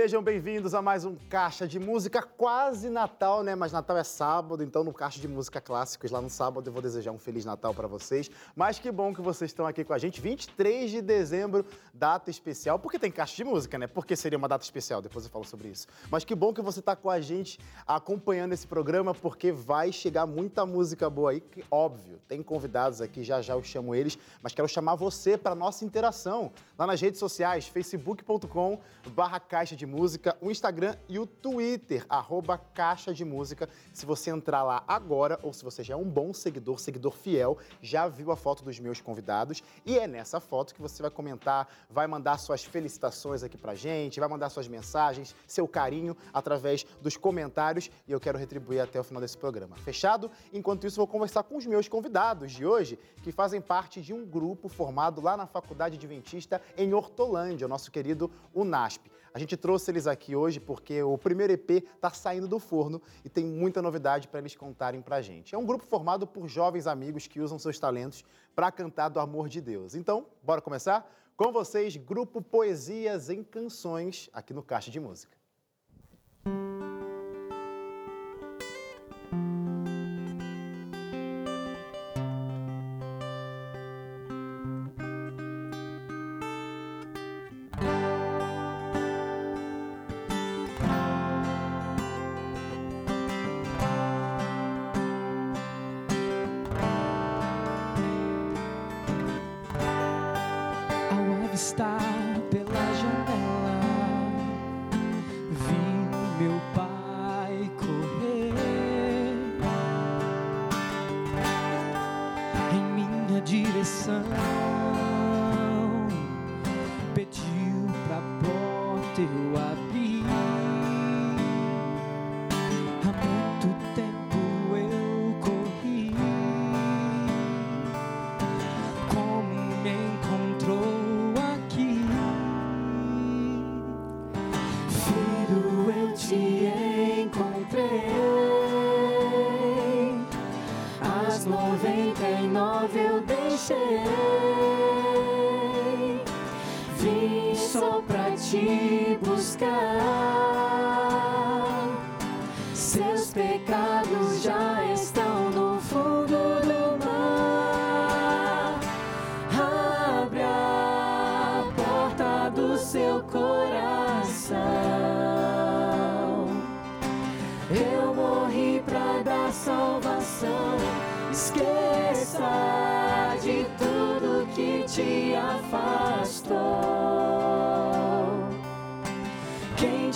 Sejam bem-vindos a mais um Caixa de Música quase Natal, né? Mas Natal é sábado, então no Caixa de Música Clássicos, lá no sábado, eu vou desejar um Feliz Natal para vocês. Mas que bom que vocês estão aqui com a gente. 23 de dezembro, data especial. Por que tem Caixa de Música, né? Porque seria uma data especial, depois eu falo sobre isso. Mas que bom que você está com a gente acompanhando esse programa, porque vai chegar muita música boa aí, que, óbvio, tem convidados aqui, já já eu chamo eles, mas quero chamar você para nossa interação lá nas redes sociais, facebook.com barra Caixa de Música, o Instagram e o Twitter, arroba Caixa de Música. Se você entrar lá agora, ou se você já é um bom seguidor, seguidor fiel, já viu a foto dos meus convidados. E é nessa foto que você vai comentar, vai mandar suas felicitações aqui pra gente, vai mandar suas mensagens, seu carinho através dos comentários e eu quero retribuir até o final desse programa. Fechado? Enquanto isso, vou conversar com os meus convidados de hoje, que fazem parte de um grupo formado lá na Faculdade Adventista em Hortolândia, o nosso querido UNASP. A gente trouxe eles aqui hoje porque o primeiro EP está saindo do forno e tem muita novidade para eles contarem para a gente. É um grupo formado por jovens amigos que usam seus talentos para cantar do amor de Deus. Então, bora começar? Com vocês, Grupo Poesias em Canções, aqui no Caixa de Música.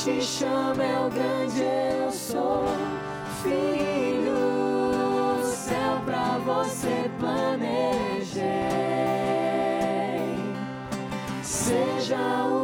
Te chama é o grande eu sou, filho, céu pra você planejei. Seja o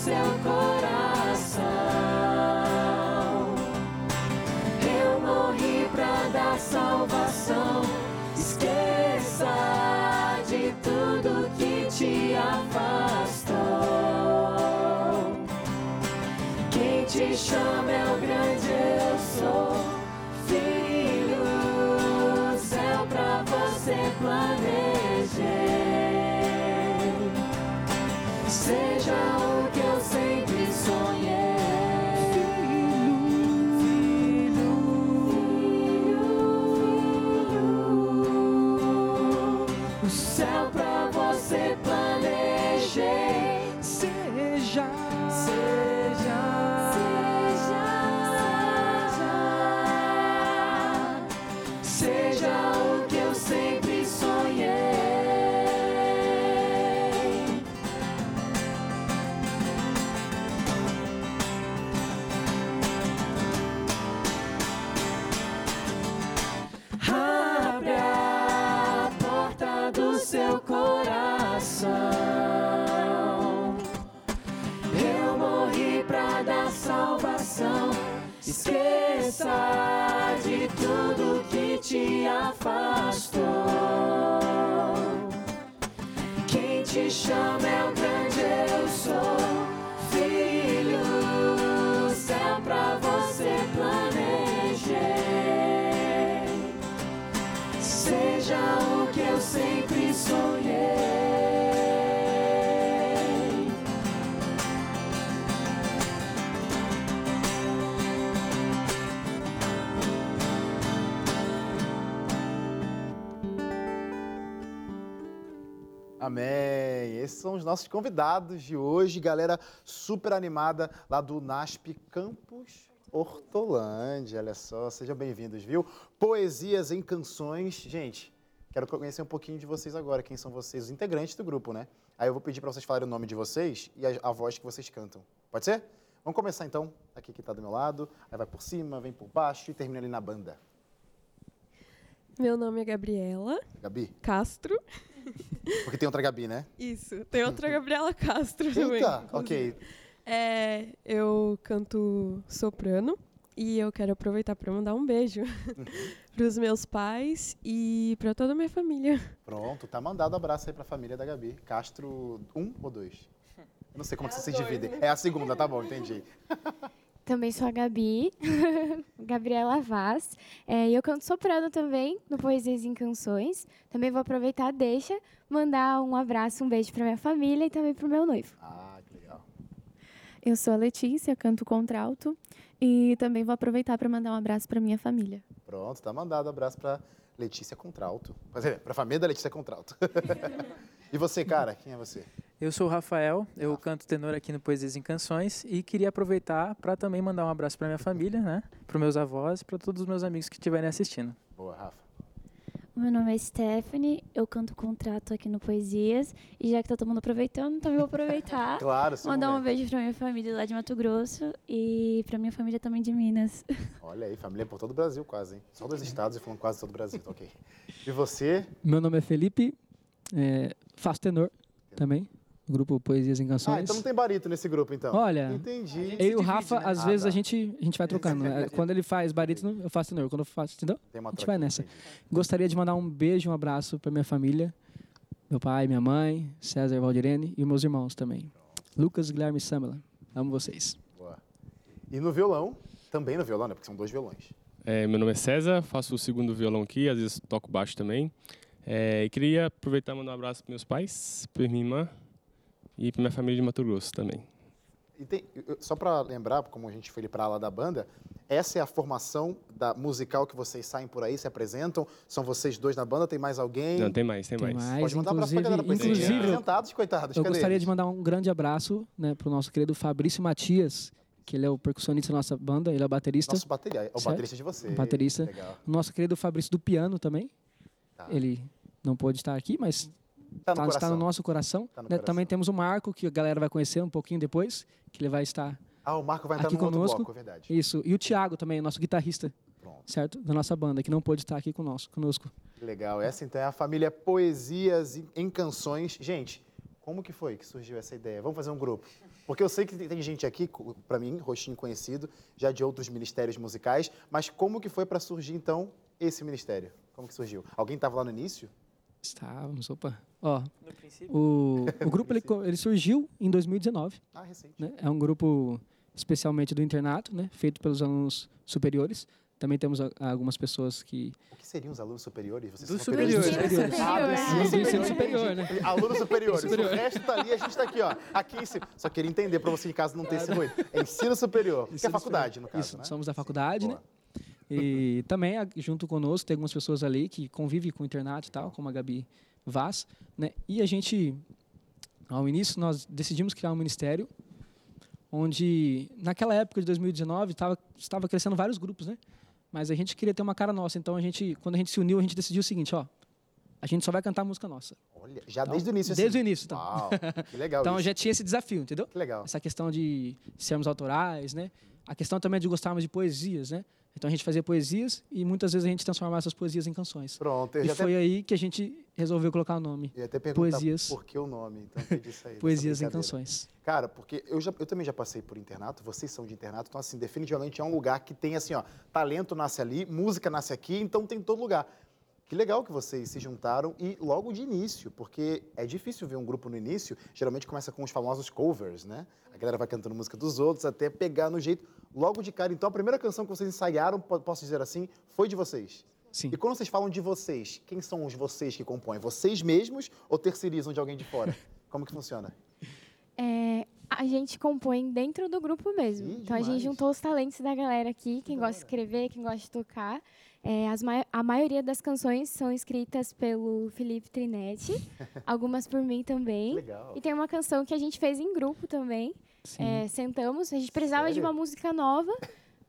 seu coração. Seja o que eu sempre sonhei. Amém. Esses são os nossos convidados de hoje, galera super animada lá do NASP Campus Hortolândia. Olha só, sejam bem-vindos, viu? Poesias em canções. Gente, quero conhecer um pouquinho de vocês agora. Quem são vocês? Os integrantes do grupo, né? Aí eu vou pedir para vocês falarem o nome de vocês e a, a voz que vocês cantam. Pode ser? Vamos começar então. Aqui que tá do meu lado. Aí vai por cima, vem por baixo e termina ali na banda. Meu nome é Gabriela Gabi? Castro. Porque tem outra Gabi, né? Isso. Tem outra Gabriela Castro também. Eita, ok. É, eu canto soprano e eu quero aproveitar para mandar um beijo para os meus pais e para toda a minha família. Pronto, tá mandado abraço aí pra família da Gabi. Castro, um ou dois? Eu não sei como que vocês se dividem. É a segunda, tá bom, entendi. Também sou a Gabi, Gabriela Vaz. É, e eu canto soprano também, no Poesias em Canções. Também vou aproveitar a deixa, mandar um abraço, um beijo para minha família e também para o meu noivo. Ah, que legal. Eu sou a Letícia, canto contralto e também vou aproveitar para mandar um abraço para minha família. Pronto, tá mandado abraço pra Letícia Contralto. Quer dizer, pra família da Letícia Contralto. e você, cara, quem é você? Eu sou o Rafael, eu canto tenor aqui no Poesias em Canções e queria aproveitar para também mandar um abraço para minha família, né? Para meus avós e para todos os meus amigos que estiverem assistindo. Boa, Rafa. Meu nome é Stephanie, eu canto contrato aqui no Poesias e já que tá todo mundo aproveitando, também vou aproveitar. Claro, seu Mandar um momento. beijo pra minha família lá de Mato Grosso e pra minha família também de Minas. Olha aí, família por todo o Brasil quase, hein? Só dois estados e falando quase todo o Brasil, tá ok. E você? Meu nome é Felipe, é, faço tenor também, grupo Poesias em Ah, Canções. então não tem barito nesse grupo, então. Olha, Entendi. eu e o Rafa, né? às Ah, vezes tá. a gente, a gente vai trocando. né? Quando ele faz barítono, eu faço tenor. Quando eu faço, entendeu? Tem uma A gente vai nessa. entendi. Gostaria de mandar um beijo, um abraço para minha família, meu pai, minha mãe, César Valdirene e meus irmãos também. Lucas, Guilherme e Samela. Amo vocês. Boa. E no violão? Também no violão, né? Porque são dois violões. É, meu nome é César, faço o segundo violão aqui, às vezes toco baixo também. É, e queria aproveitar e mandar um abraço para meus pais, para minha irmã e para minha família de Mato Grosso também. E tem, só para lembrar, como a gente foi para lá da banda, essa é a formação da musical que vocês saem por aí, se apresentam? São vocês dois na banda? Tem mais alguém? Não, tem mais, tem, Tem mais. mais, Pode mandar um abraço pra galera, pois inclusive eu- apresentados, coitados. Eu cadê gostaria eles? de mandar um grande abraço né, para o nosso querido Fabrício Matias, que ele é o percussionista da nossa banda, ele é o baterista. Nosso bateria, é o baterista de vocês. Baterista. Legal. O nosso querido Fabrício do piano também. Tá. Ele não pôde estar aqui, mas Tá no está, está coração. no nosso coração. Tá no né? coração. Também temos o Marco, que a galera vai conhecer um pouquinho depois, que ele vai estar. Ah, o Marco vai entrar aqui no outro conosco. bloco, é verdade. Isso. E o Thiago também, nosso guitarrista, Pronto. certo? Da nossa banda, que não pôde estar aqui conosco. conosco. Legal. Essa então é a família Poesias em- Canções. Gente, como que foi que surgiu essa ideia? Vamos fazer um grupo. Porque eu sei que tem- tem gente aqui, para mim, rostinho conhecido, já de outros ministérios musicais, mas como que foi para surgir então esse ministério? Como que surgiu? Alguém estava lá no início? Estávamos, opa. Ó, No princípio, o, o grupo ele, ele surgiu em 2019. Ah, recente. né? É um grupo especialmente do internato, né? feito pelos alunos superiores. Também temos a- algumas pessoas que. O que seriam os alunos superiores? Vocês Dos são superiores. Superiores. Ah, do Superior. ensino ensino superior, superior, né? Alunos superiores. Superior. O resto tá ali, a gente tá aqui, ó. Aqui em cima. Só queria entender para você em casa não ter esse ruído. É ensino superior, que é Ensino faculdade, no caso, Isso, né? somos da faculdade, né? Boa. E também, junto conosco, tem algumas pessoas ali que convivem com o internato e tal, como a Gabi Vaz, né? E a gente, ao início, nós decidimos criar um ministério onde, naquela época de 2019, tava, estava crescendo vários grupos, né? Mas a gente queria ter uma cara nossa, então a gente, quando a gente se uniu, a gente decidiu o seguinte, ó, a gente só vai cantar música nossa. Olha, já Então, desde o início, assim. Desde o início, então. Uau, que legal então isso. já tinha esse desafio, entendeu? Que legal. Essa questão de sermos autorais, né? A questão também de gostarmos de poesias, né? Então a gente fazia poesias e muitas vezes a gente transformava essas poesias em canções. Pronto, E foi até, aí que a gente resolveu colocar o nome. ia até perguntar Poesias. por que o nome, então aí. Poesias em canções. Cara, porque eu, já, eu também já passei por internato, vocês são de internato, então, assim, definitivamente é um lugar que tem, assim, ó, talento nasce ali, música nasce aqui, então tem em todo lugar. Que legal que vocês se juntaram e logo de início, porque é difícil ver um grupo no início, geralmente começa com os famosos covers, né? A galera vai cantando música dos outros até pegar no jeito. Logo de cara, então a primeira canção que vocês ensaiaram, po- posso dizer assim, foi de vocês. Sim. E quando vocês falam de vocês, quem são os vocês que compõem? Vocês mesmos ou terceirizam de alguém de fora? Como que funciona? É, a gente compõe dentro do grupo mesmo. Ih, então a demais. gente juntou os talentos da galera aqui, quem gosta de escrever, quem gosta de tocar. É, as mai- a maioria das canções são escritas pelo Felipe Trinetti, algumas por mim também. Legal. E tem uma canção que a gente fez em grupo também. É, sentamos, a gente precisava de Sério? uma música nova.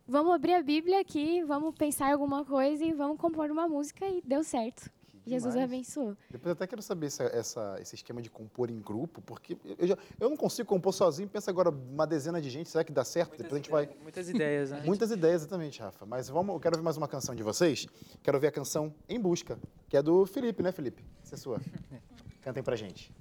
Vamos abrir a Bíblia aqui, vamos pensar em alguma coisa e vamos compor uma música e deu certo. Que Jesus demais. abençoou. Depois eu até quero saber essa, essa- esse esquema de compor em grupo, porque eu, já- eu não consigo compor sozinho. Pensa agora uma dezena de gente, será que dá certo? Depois a gente vai. Muitas ideias, né? Muitas ideias, exatamente, Rafa. Mas vamos, eu quero ver mais uma canção de vocês. Quero ver a canção Em Busca, que é do Felipe, né, Felipe? Essa é sua. Cantem pra gente.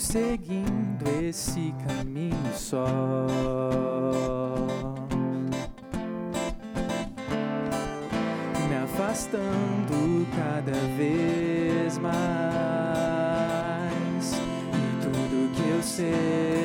Seguindo esse caminho só. Me afastando cada vez mais. E tudo que eu sei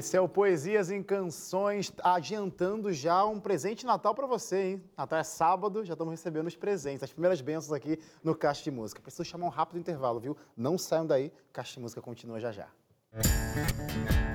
Esse é o Poesias em Canções, adiantando já um presente Natal para você, hein? Natal é sábado, já estamos recebendo os presentes, as primeiras bênçãos aqui no Caixa de Música. Preciso chamar um rápido intervalo, viu? Não saiam daí, Caixa de Música continua já já. Música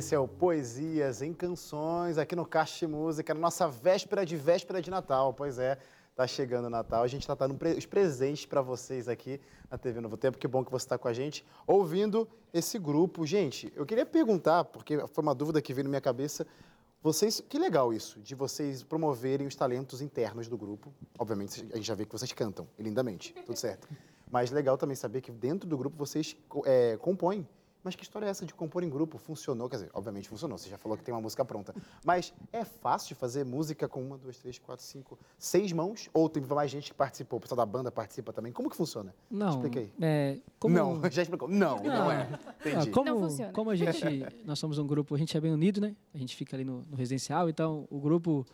Esse é o Poesias em Canções, aqui no Caixa Música, na nossa véspera de véspera de Natal. Pois é, tá chegando o Natal. A gente está dando os presentes para vocês aqui na TV Novo Tempo. Que bom que você está com a gente, ouvindo esse grupo. Gente, eu queria perguntar, porque foi uma dúvida que veio na minha cabeça. Vocês, que legal isso, de vocês promoverem os talentos internos do grupo. Obviamente, a gente já vê que vocês cantam lindamente, tudo certo. Mas legal também saber que dentro do grupo vocês é, compõem. Mas que história é essa de compor em grupo? Funcionou? Quer dizer, obviamente funcionou, você já falou que tem uma música pronta. Mas é fácil de fazer música com uma, duas, três, quatro, cinco, seis mãos? Ou tem mais gente que participou? O pessoal da banda participa também? Como que funciona? Não. Explica aí. É, como... Não, já explicou. Não, não, é. Entendi. Ah, como, Não funciona. como a gente, nós somos um grupo, a gente é bem unido, né? A gente fica ali no, no residencial, então o grupo,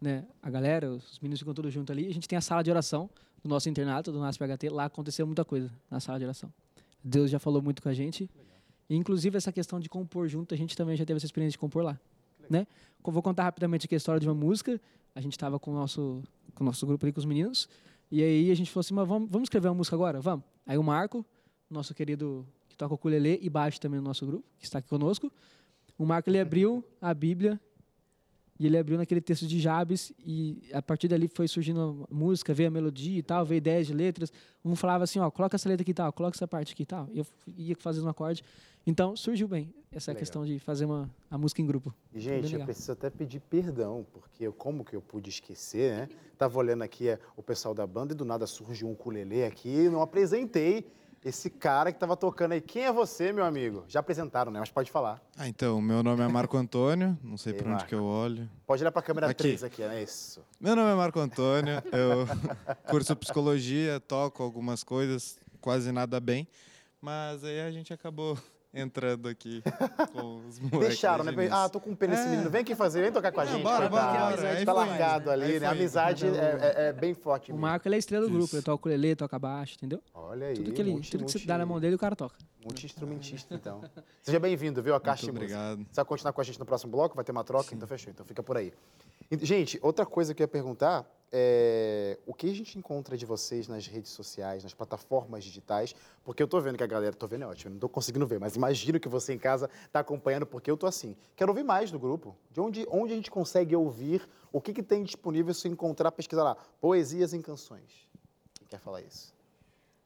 né, a galera, os meninos ficam todos juntos ali. A gente tem a sala de oração do nosso internato, do nosso PHT. Lá aconteceu muita coisa na sala de oração. Deus já falou muito com a gente. E, inclusive, essa questão de compor junto, a gente também já teve essa experiência de compor lá. Né? Vou contar rapidamente aqui a história de uma música. A gente estava com o nosso, com o nosso grupo ali, com os meninos. E aí a gente falou assim, mas vamos, vamos escrever uma música agora? Vamos. Aí o Marco, nosso querido que toca o ukulele e baixo também no nosso grupo, que está aqui conosco. O Marco ele abriu a Bíblia e ele abriu naquele texto de Jabes e a partir dali foi surgindo a música, veio a melodia e tal, veio ideias de letras. Um falava assim, ó, coloca essa letra aqui e tal, coloca essa parte aqui e tal. E eu ia fazendo um acorde. Então surgiu bem essa Legal. questão de fazer uma a música em grupo. E, gente, eu preciso até pedir perdão, porque eu- como que eu pude esquecer, né? Tava olhando aqui é, o pessoal da banda e do nada surgiu um ukulele aqui e não apresentei esse cara que tava tocando aí. Quem é você, meu amigo? Já apresentaram, né? Mas pode falar. Ah, então, meu nome é Marco Antônio, não sei Ei, para onde que eu olho. Pode olhar pra câmera Aqui. 3 aqui, é isso. Meu nome é Marco Antônio, eu curso psicologia, toco algumas coisas, quase nada bem, mas aí a gente acabou entrando aqui com os moleques. Deixaram, né? o. Ah, tô com pena esse É. menino. Vem aqui fazer, vem tocar com a gente. bora, coitado. bora, bora, Tá aí foi, largado ali, aí né? A amizade é, é- é bem forte O mesmo. Marco ele é a estrela do grupo, Isso. ele toca ukulele, toca baixo, entendeu? Olha aí, Tudo que, ele, multi- tudo que você multi- dá na mão dele, o cara toca. Multi-instrumentista, então. Seja bem-vindo, viu? A Caixa de Muito Música. obrigado. Você vai continuar com a gente no próximo bloco? Vai ter uma troca? Então fechou. Então fica por aí. Gente, outra coisa que eu ia perguntar é o que a gente encontra de vocês nas redes sociais, nas plataformas digitais? Porque eu tô vendo que a galera, tô vendo é ótimo, não tô conseguindo ver, mas imagino que você em casa tá acompanhando, porque eu tô assim. Quero ouvir mais do grupo. De onde, onde a gente consegue ouvir, o que, que tem disponível se encontrar, pesquisar lá, poesias em canções. Quem quer falar isso?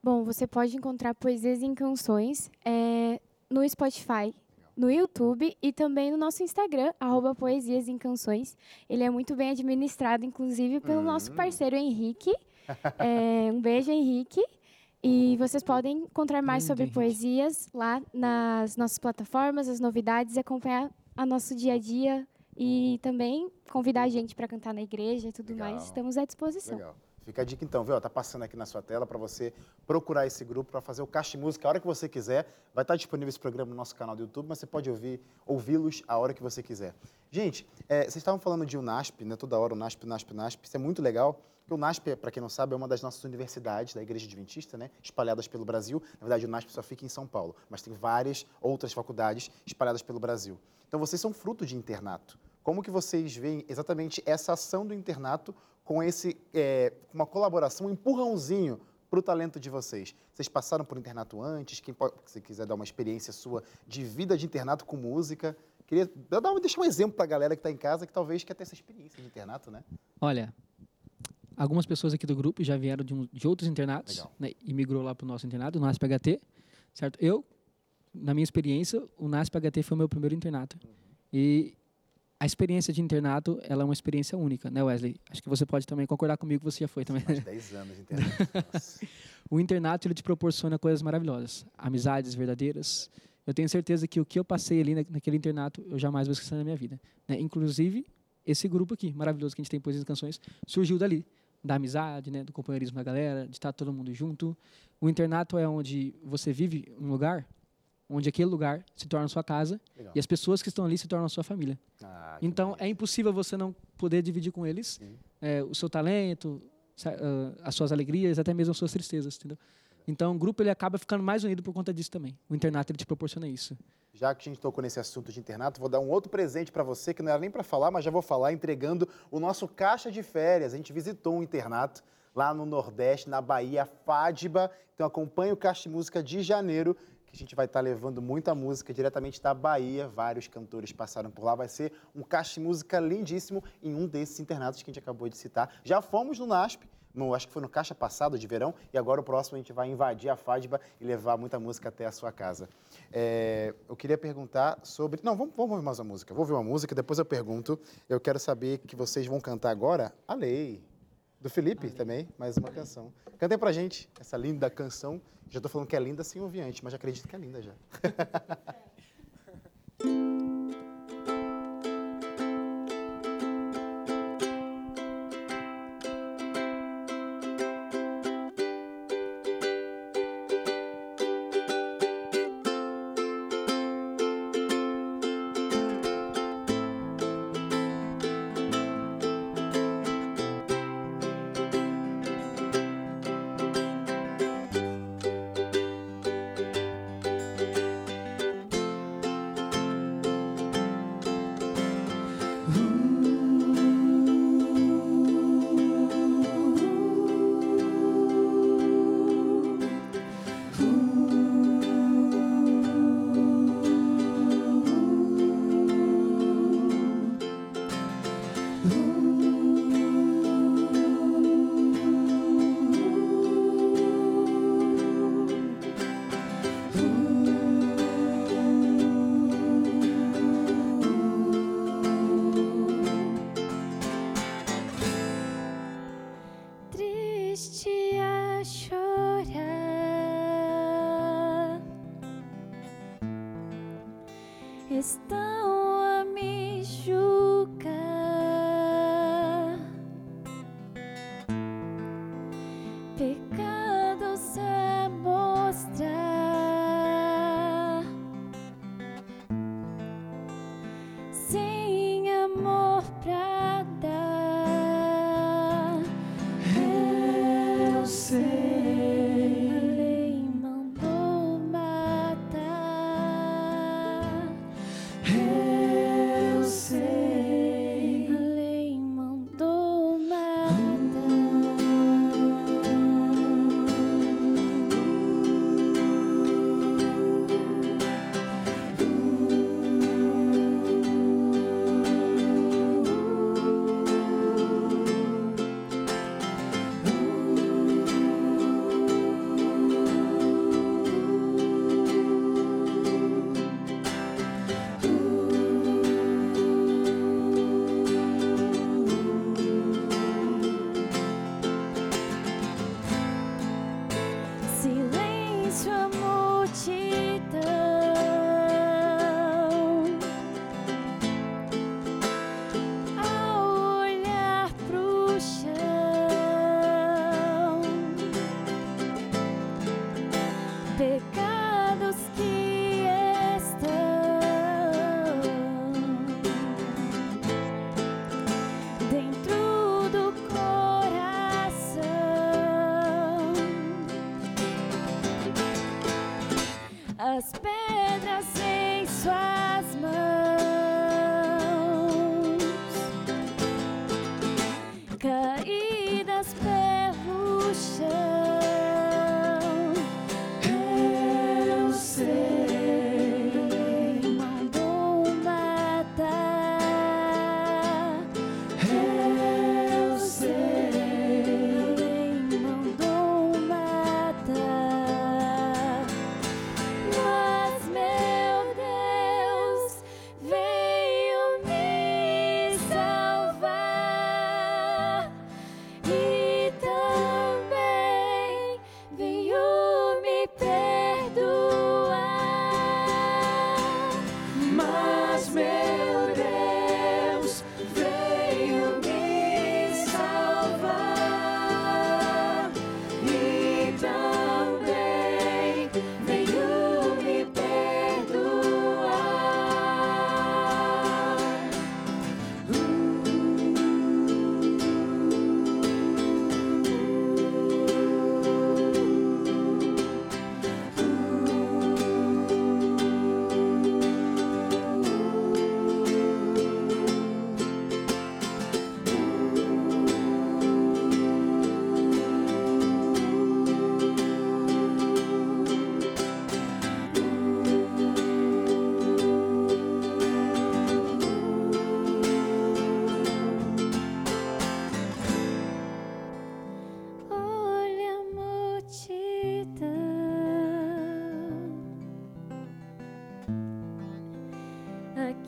Bom, você pode encontrar poesias em canções é, no Spotify. No YouTube e também no nosso Instagram, arroba Poesias em Canções. Ele é muito bem administrado, inclusive, pelo nosso Hum. parceiro Henrique. É, um beijo, Henrique. E vocês podem encontrar mais sobre poesias lá nas nossas plataformas, as novidades, acompanhar a nosso dia a dia e também convidar a gente para cantar na igreja e tudo Legal. mais. Estamos à disposição. Legal. Fica a dica então, viu? Tá passando aqui na sua tela para você procurar esse grupo para fazer o Caixa Música a hora que você quiser. Vai estar disponível esse programa no nosso canal do YouTube, mas você pode ouvir, ouvi-los a hora que você quiser. Gente, é, vocês estavam falando de UNASP, né? Toda hora UNASP, UNASP, UNASP. Isso é muito legal. Porque o UNASP, para quem não sabe, é uma das nossas universidades da Igreja Adventista, né? Espalhadas pelo Brasil. Na verdade, o UNASP só fica em São Paulo, mas tem várias outras faculdades espalhadas pelo Brasil. Então, vocês são fruto de internato. Como que vocês veem exatamente essa ação do internato com esse é, uma colaboração, um empurrãozinho para o talento de vocês? Vocês passaram por internato antes? Quem pode, se quiser dar uma experiência sua de vida de internato com música, queria dar, deixar um exemplo para a galera que está em casa que talvez quer ter essa experiência de internato, né? Olha, algumas pessoas aqui do grupo já vieram de, um- de outros internatos né, e migrou lá para o nosso internato, o NASP HT, certo? Eu, na minha experiência, o NASP HT foi o meu primeiro internato. E a experiência de internato, ela é uma experiência única, né, Wesley? Acho que você pode também concordar comigo você já foi também. Mais de 10 anos de internato. O internato ele te proporciona coisas maravilhosas, amizades verdadeiras. Eu tenho certeza que o que eu passei ali na- naquele internato eu jamais vou esquecer na minha vida. né? Inclusive esse grupo aqui, maravilhoso que a gente tem poesias e canções, surgiu dali, da amizade, né, do companheirismo da galera, de estar todo mundo junto. O internato é onde você vive um lugar, onde aquele lugar se torna sua casa Legal. e as pessoas que estão ali se tornam sua família. Ah, Então, bonito. é impossível você não poder dividir com eles é, o seu talento, ah, as suas alegrias, até mesmo as suas tristezas, entendeu? Então, o grupo ele acaba ficando mais unido por conta disso também. O internato ele te proporciona isso. Já que a gente tocou nesse assunto de internato, vou dar um outro presente para você, que não era nem para falar, mas já vou falar, entregando o nosso caixa de férias. A gente visitou um internato lá no Nordeste, na Bahia, Fádiba. Então acompanhe o Caixa de Música de janeiro, que a gente vai estar levando muita música diretamente da Bahia. Vários cantores passaram por lá. Vai ser um Caixa de Música lindíssimo em um desses internatos que a gente acabou de citar. Já fomos no NASP, no, acho que foi no caixa passado de verão, e agora o próximo a gente vai invadir a Fádiba e levar muita música até a sua casa. É, eu queria perguntar sobre. Não, vamos, vamos ouvir mais uma música. Vou ouvir uma música, depois eu pergunto. Eu quero saber que vocês vão cantar agora A Lei. Do Felipe também, mais uma canção. Cantem pra gente essa linda canção. Já tô falando que é linda sem ouvir antes, mas já acredito que é linda já.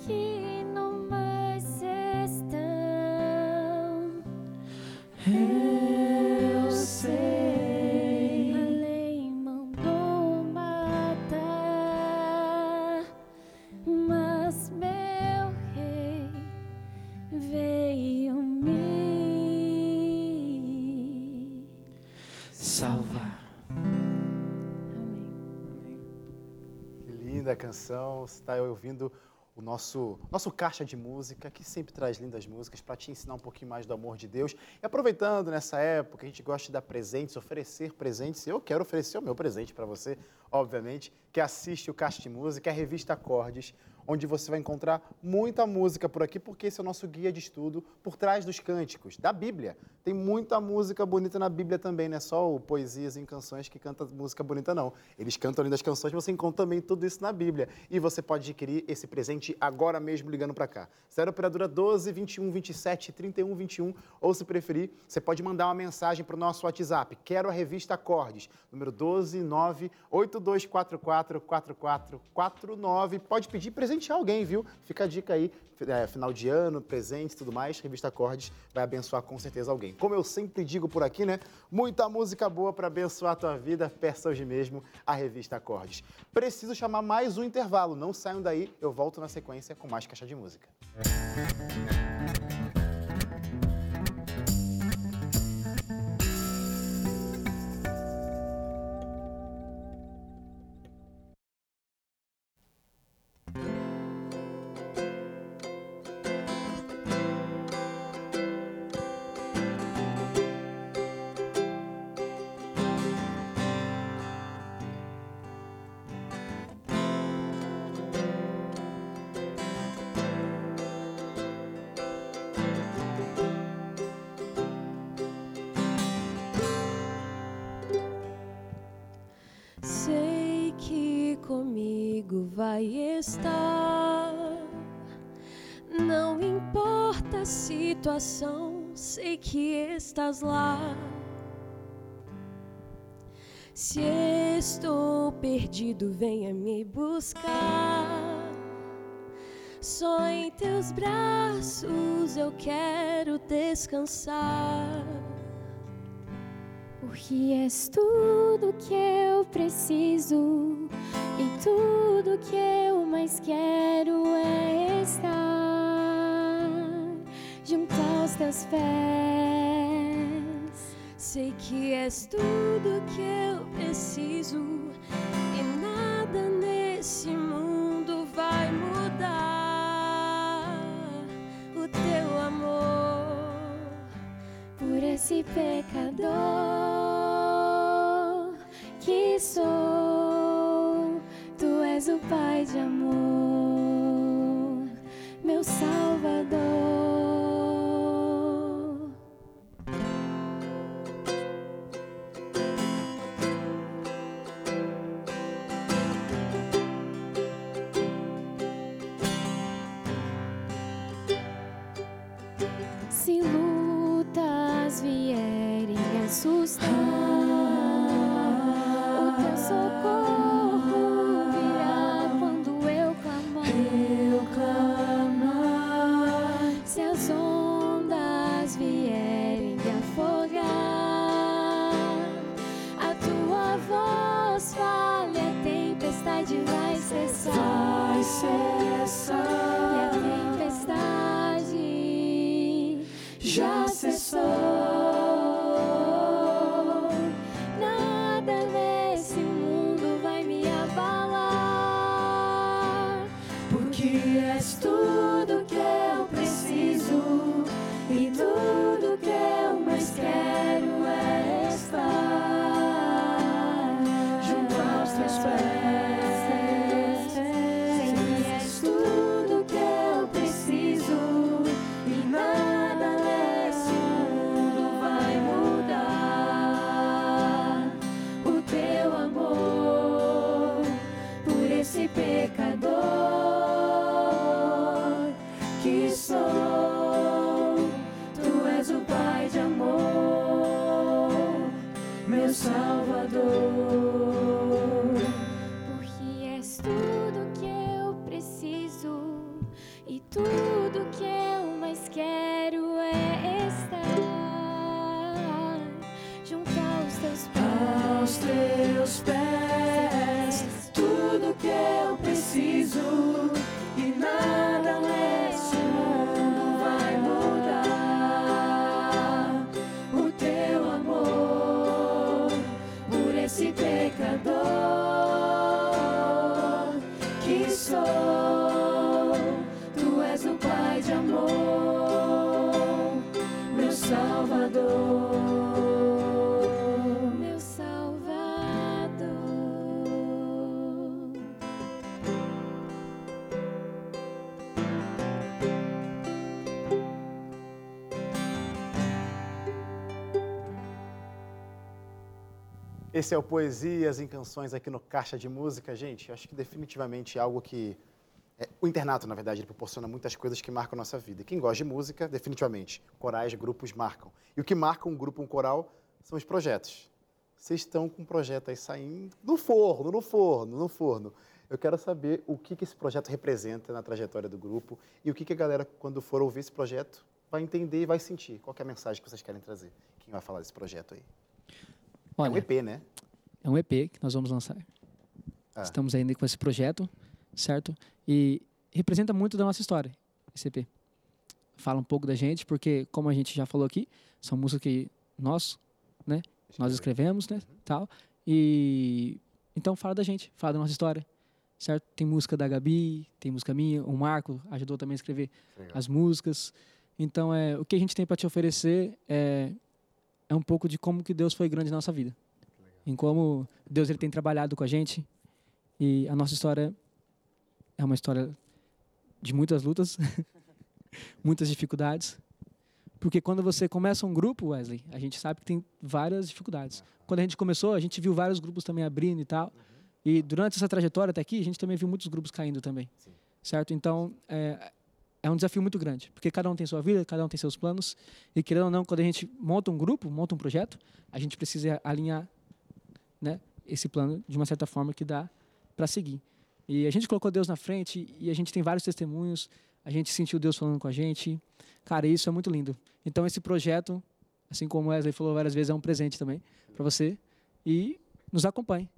aqui no mais estão. Eu sei, A lei mandou matar, mas meu rei veio me Salva. Que linda canção. Está ouvindo nosso, nosso caixa de música, que sempre traz lindas músicas para te ensinar um pouquinho mais do amor de Deus. E aproveitando nessa época, a gente gosta de dar presentes, oferecer presentes. Eu quero oferecer o meu presente para você, obviamente, que assiste o Caixa de Música, é a revista Acordes, onde você vai encontrar muita música por aqui, porque esse é o nosso guia de estudo por trás dos cânticos, da Bíblia. Tem muita música bonita na Bíblia também, não é só o Poesias em Canções que canta música bonita, não. Eles cantam lindas canções, você encontra também tudo isso na Bíblia. E você pode adquirir esse presente agora mesmo ligando para cá. 0 Operadora 12 21 27 31 21, ou se preferir, você pode mandar uma mensagem para o nosso WhatsApp. Quero a revista Acordes, número 12 9 8244 4449. Pode pedir presentear alguém, viu? Fica a dica aí, é, final de ano, presente tudo mais. Revista Acordes vai abençoar com certeza alguém. Como eu sempre digo por aqui, né? Muita música boa para abençoar a tua vida. Peça hoje mesmo a revista Acordes. Preciso chamar mais um intervalo. Não saiam daí, eu volto na sequência com mais caixa de música. Sei vai estar. Não importa a situação, sei que estás lá. Se estou perdido, venha me buscar. Só em teus braços eu quero descansar. Porque és tudo que eu preciso e tudo que eu mais quero é estar junto aos teus pés. Sei que és tudo que eu preciso e nada nesse mundo vai mudar o teu amor por esse pecador que sou. Pai de amor, meu Salvador. Salvador. Esse é o Poesias em Canções aqui no Caixa de Música. Gente, acho que definitivamente é algo que. é, o internato, na verdade, ele proporciona muitas coisas que marcam a nossa vida. E Quem gosta de música, definitivamente. Corais, grupos marcam. E o que marca um grupo, um coral, são os projetos. Vocês estão com um projeto aí saindo no forno, no forno, no forno. Eu quero saber o que, que esse projeto representa na trajetória do grupo e o que, que a galera, quando for ouvir esse projeto, vai entender e vai sentir. Qual é a mensagem que vocês querem trazer? Quem vai falar desse projeto aí? Olha, é um EP, né? É um EP que nós vamos lançar. Ah. Estamos ainda com esse projeto, certo? E representa muito da nossa história, esse EP. Fala um pouco da gente, porque, como a gente já falou aqui, são músicas que nós, né? Nós escrevemos, né? Tal. E então fala da gente, fala da nossa história, certo? Tem música da Gabi, tem música minha, o Marco ajudou também a escrever Legal. as músicas. Então, é, o que a gente tem para te oferecer é, é um pouco de como que Deus foi grande na nossa vida. Em como Deus ele tem trabalhado com a gente. E a nossa história é uma história de muitas lutas, muitas dificuldades. Porque quando você começa um grupo, Wesley, a gente sabe que tem várias dificuldades. Quando a gente começou, a gente viu vários grupos também abrindo e tal. E durante essa trajetória até aqui, a gente também viu muitos grupos caindo também. Certo? Então, é, é um desafio muito grande. Porque cada um tem sua vida, cada um tem seus planos. E querendo ou não, quando a gente monta um grupo, monta um projeto, a gente precisa alinhar né, esse plano de uma certa forma que dá para seguir. E a gente colocou Deus na frente e a gente tem vários testemunhos. A gente sentiu Deus falando com a gente. Cara, isso é muito lindo. Então, esse projeto, assim como Wesley falou várias vezes, é um presente também para você. E nos acompanhe.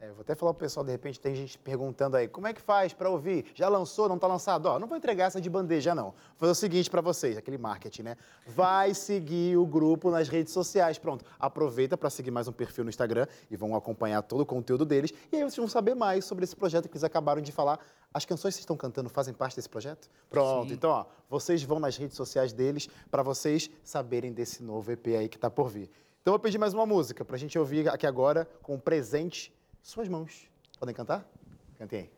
É, vou até falar pro pessoal, de repente tem gente perguntando aí, como é que faz para ouvir? Já lançou, não tá lançado? Ó, não vou entregar essa de bandeja não. Vou fazer o seguinte para vocês, aquele marketing, né? Vai seguir o grupo nas redes sociais, pronto. Aproveita para seguir mais um perfil no Instagram e vão acompanhar todo o conteúdo deles. E aí vocês vão saber mais sobre esse projeto que eles acabaram de falar. As canções que vocês estão cantando fazem parte desse projeto? Pronto, Sim. então, ó, vocês vão nas redes sociais deles para vocês saberem desse novo EP aí que tá por vir. Então eu vou pedir mais uma música pra gente ouvir aqui agora com um presente suas mãos. Podem cantar? Cantem aí.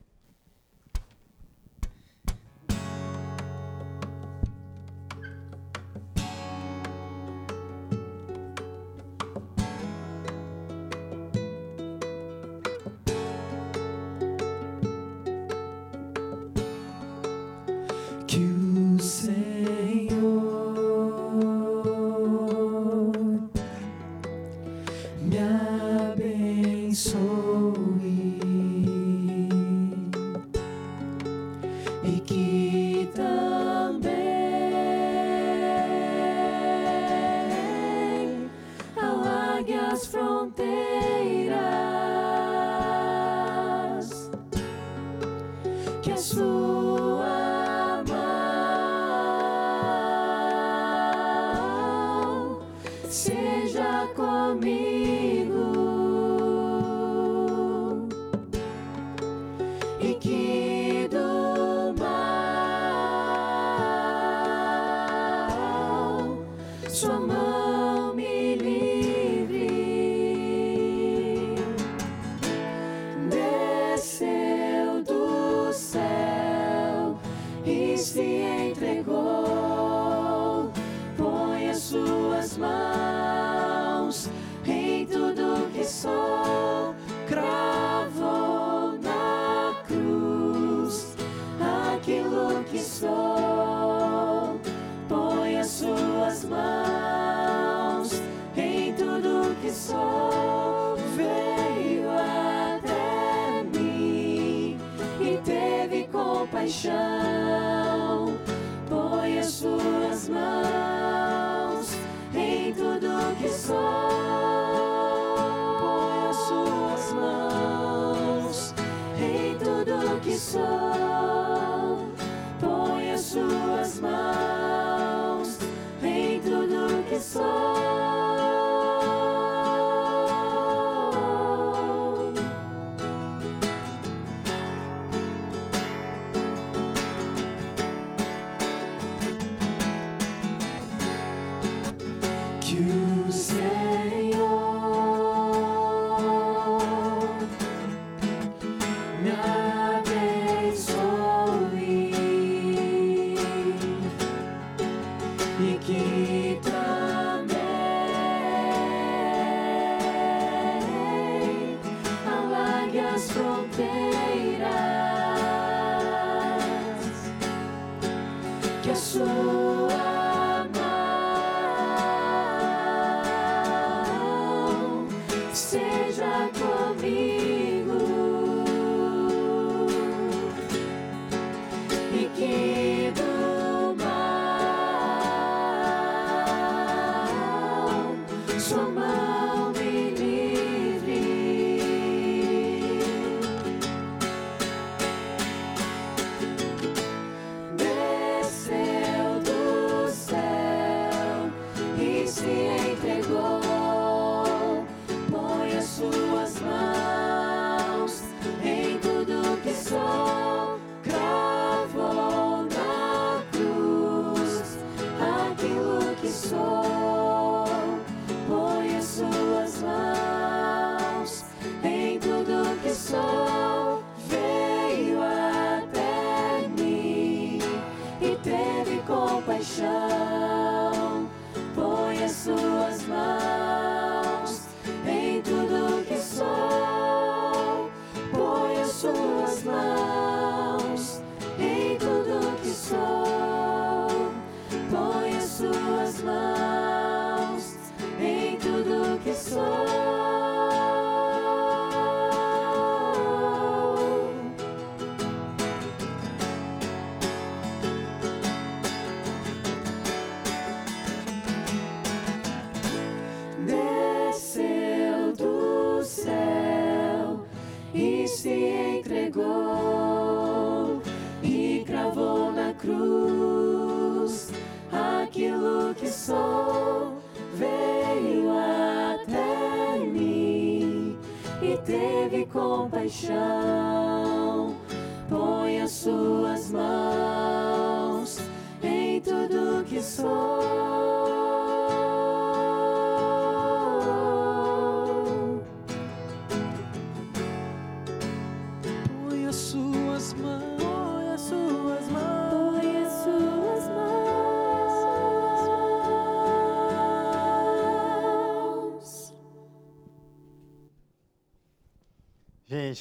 So. teve compaixão. Põe as suas mãos em tudo que sou.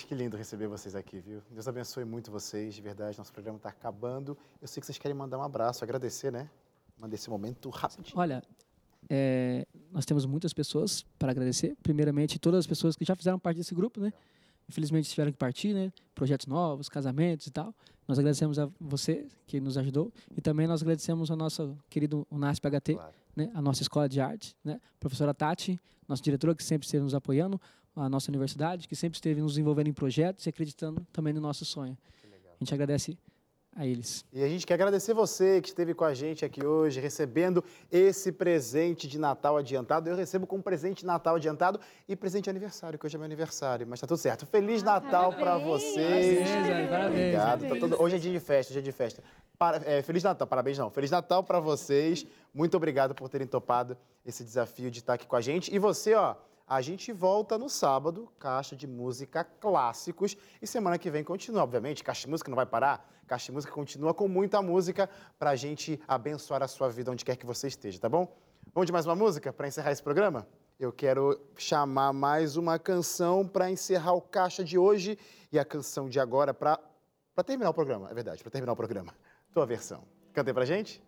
Que lindo receber vocês aqui, viu? Deus abençoe muito vocês, de verdade. Nosso programa está acabando. Eu sei que vocês querem mandar um abraço, agradecer, né? Manda esse momento rapidinho. Olha, é, nós temos muitas pessoas para agradecer. Primeiramente, todas as pessoas que já fizeram parte desse grupo, né? Infelizmente tiveram que partir, né? Projetos novos, casamentos e tal. Nós agradecemos a você que nos ajudou e também nós agradecemos ao nosso querido UNASP HT, Claro. né? A nossa escola de arte, né? Professora Tati, nossa diretora que sempre esteve nos apoiando, a nossa universidade que sempre esteve nos envolvendo em projetos e acreditando também no nosso sonho. A gente agradece a eles. E a gente quer agradecer você que esteve com a gente aqui hoje, recebendo esse presente de Natal adiantado. Eu recebo como presente de Natal adiantado e presente de aniversário, que hoje é meu aniversário. Mas tá tudo certo. Feliz Natal para vocês. Parabéns, parabéns. Obrigado. Tá todo- Hoje é dia de festa, dia de festa. Para- é, Feliz Natal, parabéns não. Feliz Natal para vocês. Muito obrigado por terem topado esse desafio de estar aqui com a gente. E você, ó, a gente volta no sábado, Caixa de Música Clássicos. E semana que vem continua, obviamente. Caixa de Música não vai parar. Caixa de Música continua com muita música pra gente abençoar a sua vida onde quer que você esteja, tá bom? Vamos de mais uma música para encerrar esse programa? Eu quero chamar mais uma canção para encerrar o Caixa de hoje e a canção de agora para para terminar o programa, é verdade, para terminar o programa. Tua versão. Cantei pra gente?